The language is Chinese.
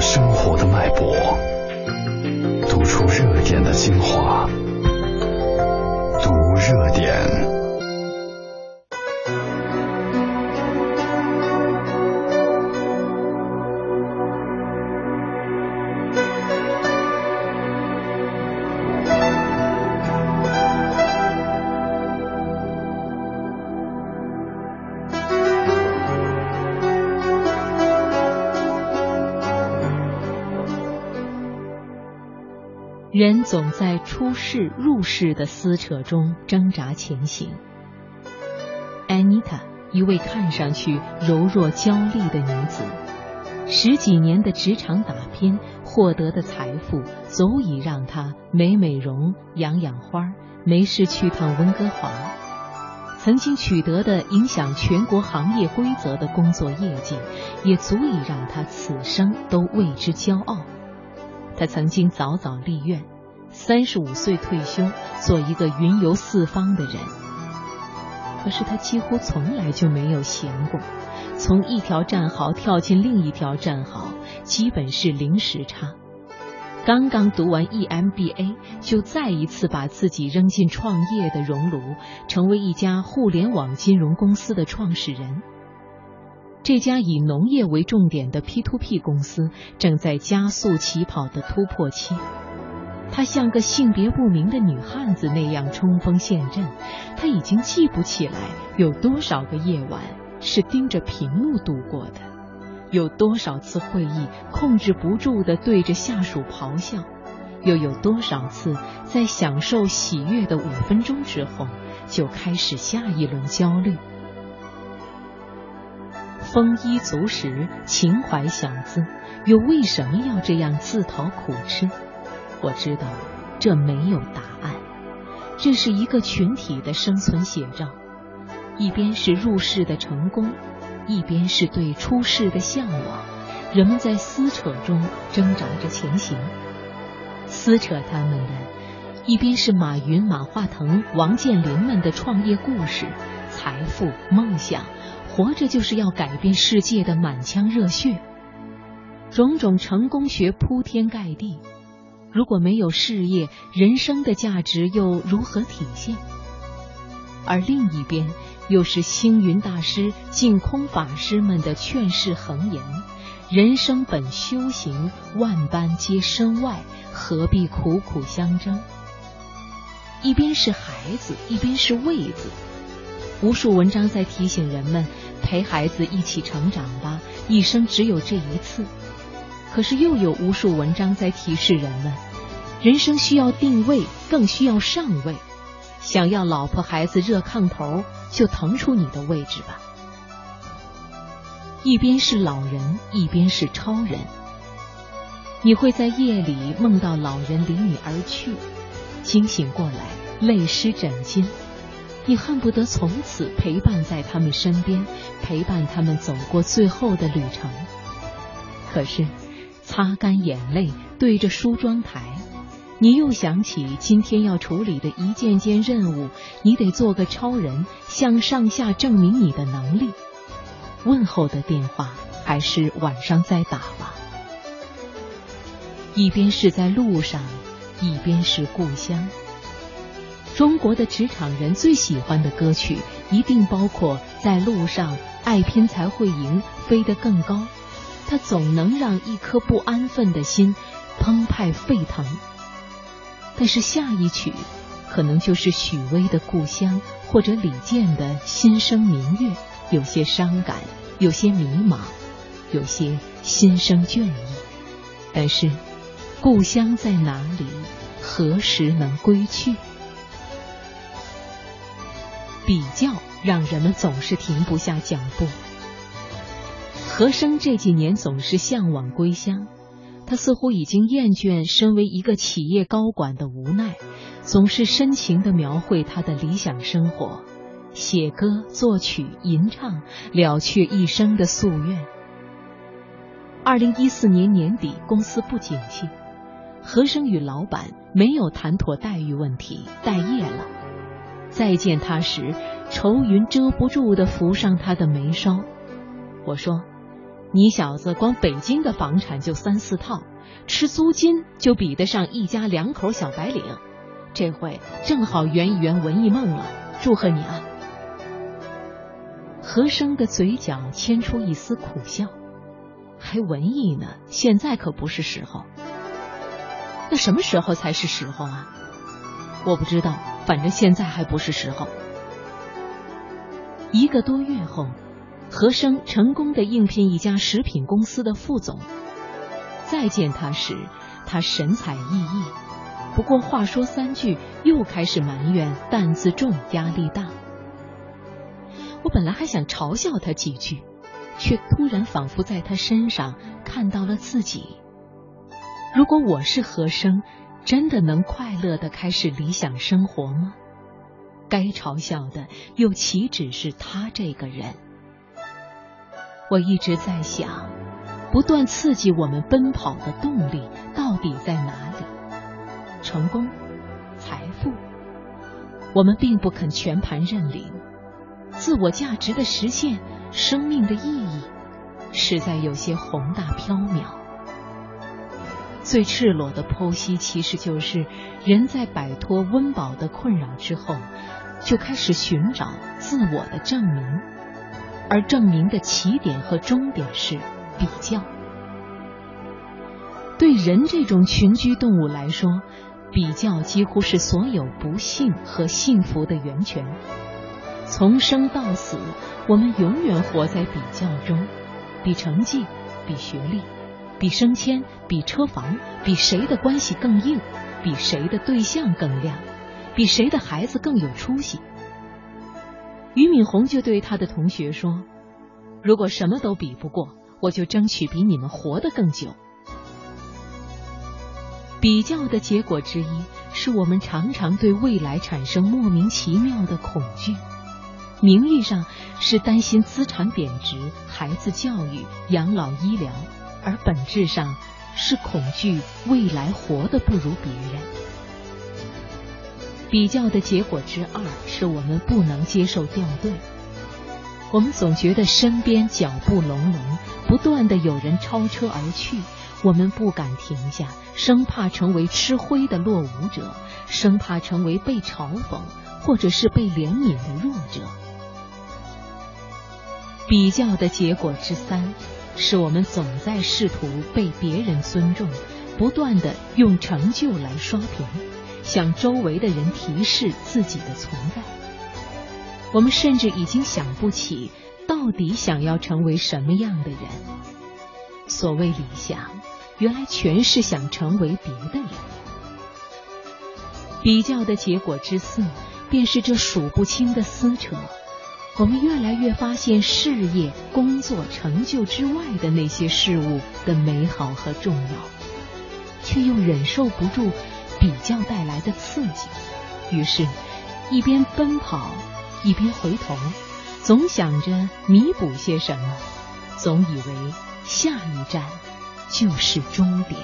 生活的脉搏，读出热点的精华，读热点。人总在出世入世的撕扯中挣扎前行。安妮塔，一位看上去柔弱娇丽的女子，十几年的职场打拼获得的财富，足以让她美美容、养养花，没事去趟温哥华。曾经取得的影响全国行业规则的工作业绩，也足以让她此生都为之骄傲。他曾经早早立愿，三十五岁退休，做一个云游四方的人。可是他几乎从来就没有闲过，从一条战壕跳进另一条战壕，基本是零时差。刚刚读完 EMBA，就再一次把自己扔进创业的熔炉，成为一家互联网金融公司的创始人。这家以农业为重点的 P2P 公司正在加速起跑的突破期。她像个性别不明的女汉子那样冲锋陷阵。她已经记不起来有多少个夜晚是盯着屏幕度过的，有多少次会议控制不住的对着下属咆哮，又有多少次在享受喜悦的五分钟之后就开始下一轮焦虑。丰衣足食，情怀小资，又为什么要这样自讨苦吃？我知道，这没有答案。这是一个群体的生存写照。一边是入世的成功，一边是对出世的向往。人们在撕扯中挣扎着前行。撕扯他们的，一边是马云、马化腾、王健林们的创业故事、财富、梦想。活着就是要改变世界的满腔热血，种种成功学铺天盖地。如果没有事业，人生的价值又如何体现？而另一边，又是星云大师、净空法师们的劝世恒言：人生本修行，万般皆身外，何必苦苦相争？一边是孩子，一边是位子。无数文章在提醒人们。陪孩子一起成长吧，一生只有这一次。可是又有无数文章在提示人们，人生需要定位，更需要上位。想要老婆孩子热炕头，就腾出你的位置吧。一边是老人，一边是超人。你会在夜里梦到老人离你而去，惊醒过来，泪湿枕巾。你恨不得从此陪伴在他们身边，陪伴他们走过最后的旅程。可是，擦干眼泪，对着梳妆台，你又想起今天要处理的一件件任务，你得做个超人，向上下证明你的能力。问候的电话还是晚上再打吧。一边是在路上，一边是故乡。中国的职场人最喜欢的歌曲，一定包括在路上爱拼才会赢，飞得更高。它总能让一颗不安分的心澎湃沸腾。但是下一曲，可能就是许巍的《故乡》，或者李健的《心生明月》，有些伤感，有些迷茫，有些心生倦意。但是，故乡在哪里？何时能归去？比较让人们总是停不下脚步。何生这几年总是向往归乡，他似乎已经厌倦身为一个企业高管的无奈，总是深情的描绘他的理想生活，写歌、作曲、吟唱，了却一生的夙愿。二零一四年年底，公司不景气，何生与老板没有谈妥待遇问题，待业了。再见他时，愁云遮不住的浮上他的眉梢。我说：“你小子光北京的房产就三四套，吃租金就比得上一家两口小白领。这回正好圆一圆文艺梦了，祝贺你啊！和珅的嘴角牵出一丝苦笑，还文艺呢？现在可不是时候。那什么时候才是时候啊？我不知道，反正现在还不是时候。一个多月后。和生成功的应聘一家食品公司的副总。再见他时，他神采奕奕。不过话说三句，又开始埋怨担子重、压力大。我本来还想嘲笑他几句，却突然仿佛在他身上看到了自己。如果我是和生，真的能快乐的开始理想生活吗？该嘲笑的又岂止是他这个人？我一直在想，不断刺激我们奔跑的动力到底在哪里？成功、财富，我们并不肯全盘认领。自我价值的实现，生命的意义，实在有些宏大缥缈。最赤裸的剖析，其实就是人在摆脱温饱的困扰之后，就开始寻找自我的证明。而证明的起点和终点是比较。对人这种群居动物来说，比较几乎是所有不幸和幸福的源泉。从生到死，我们永远活在比较中：比成绩，比学历，比升迁，比车房，比谁的关系更硬，比谁的对象更亮，比谁的孩子更有出息。俞敏洪就对他的同学说：“如果什么都比不过，我就争取比你们活得更久。”比较的结果之一，是我们常常对未来产生莫名其妙的恐惧。名义上是担心资产贬值、孩子教育、养老医疗，而本质上是恐惧未来活得不如别人。比较的结果之二是我们不能接受掉队。我们总觉得身边脚步隆隆，不断的有人超车而去，我们不敢停下，生怕成为吃灰的落伍者，生怕成为被嘲讽或者是被怜悯的弱者。比较的结果之三，是我们总在试图被别人尊重，不断的用成就来刷屏。向周围的人提示自己的存在，我们甚至已经想不起到底想要成为什么样的人。所谓理想，原来全是想成为别的人。比较的结果之四，便是这数不清的撕扯。我们越来越发现事业、工作、成就之外的那些事物的美好和重要，却又忍受不住。比较带来的刺激，于是，一边奔跑，一边回头，总想着弥补些什么，总以为下一站就是终点。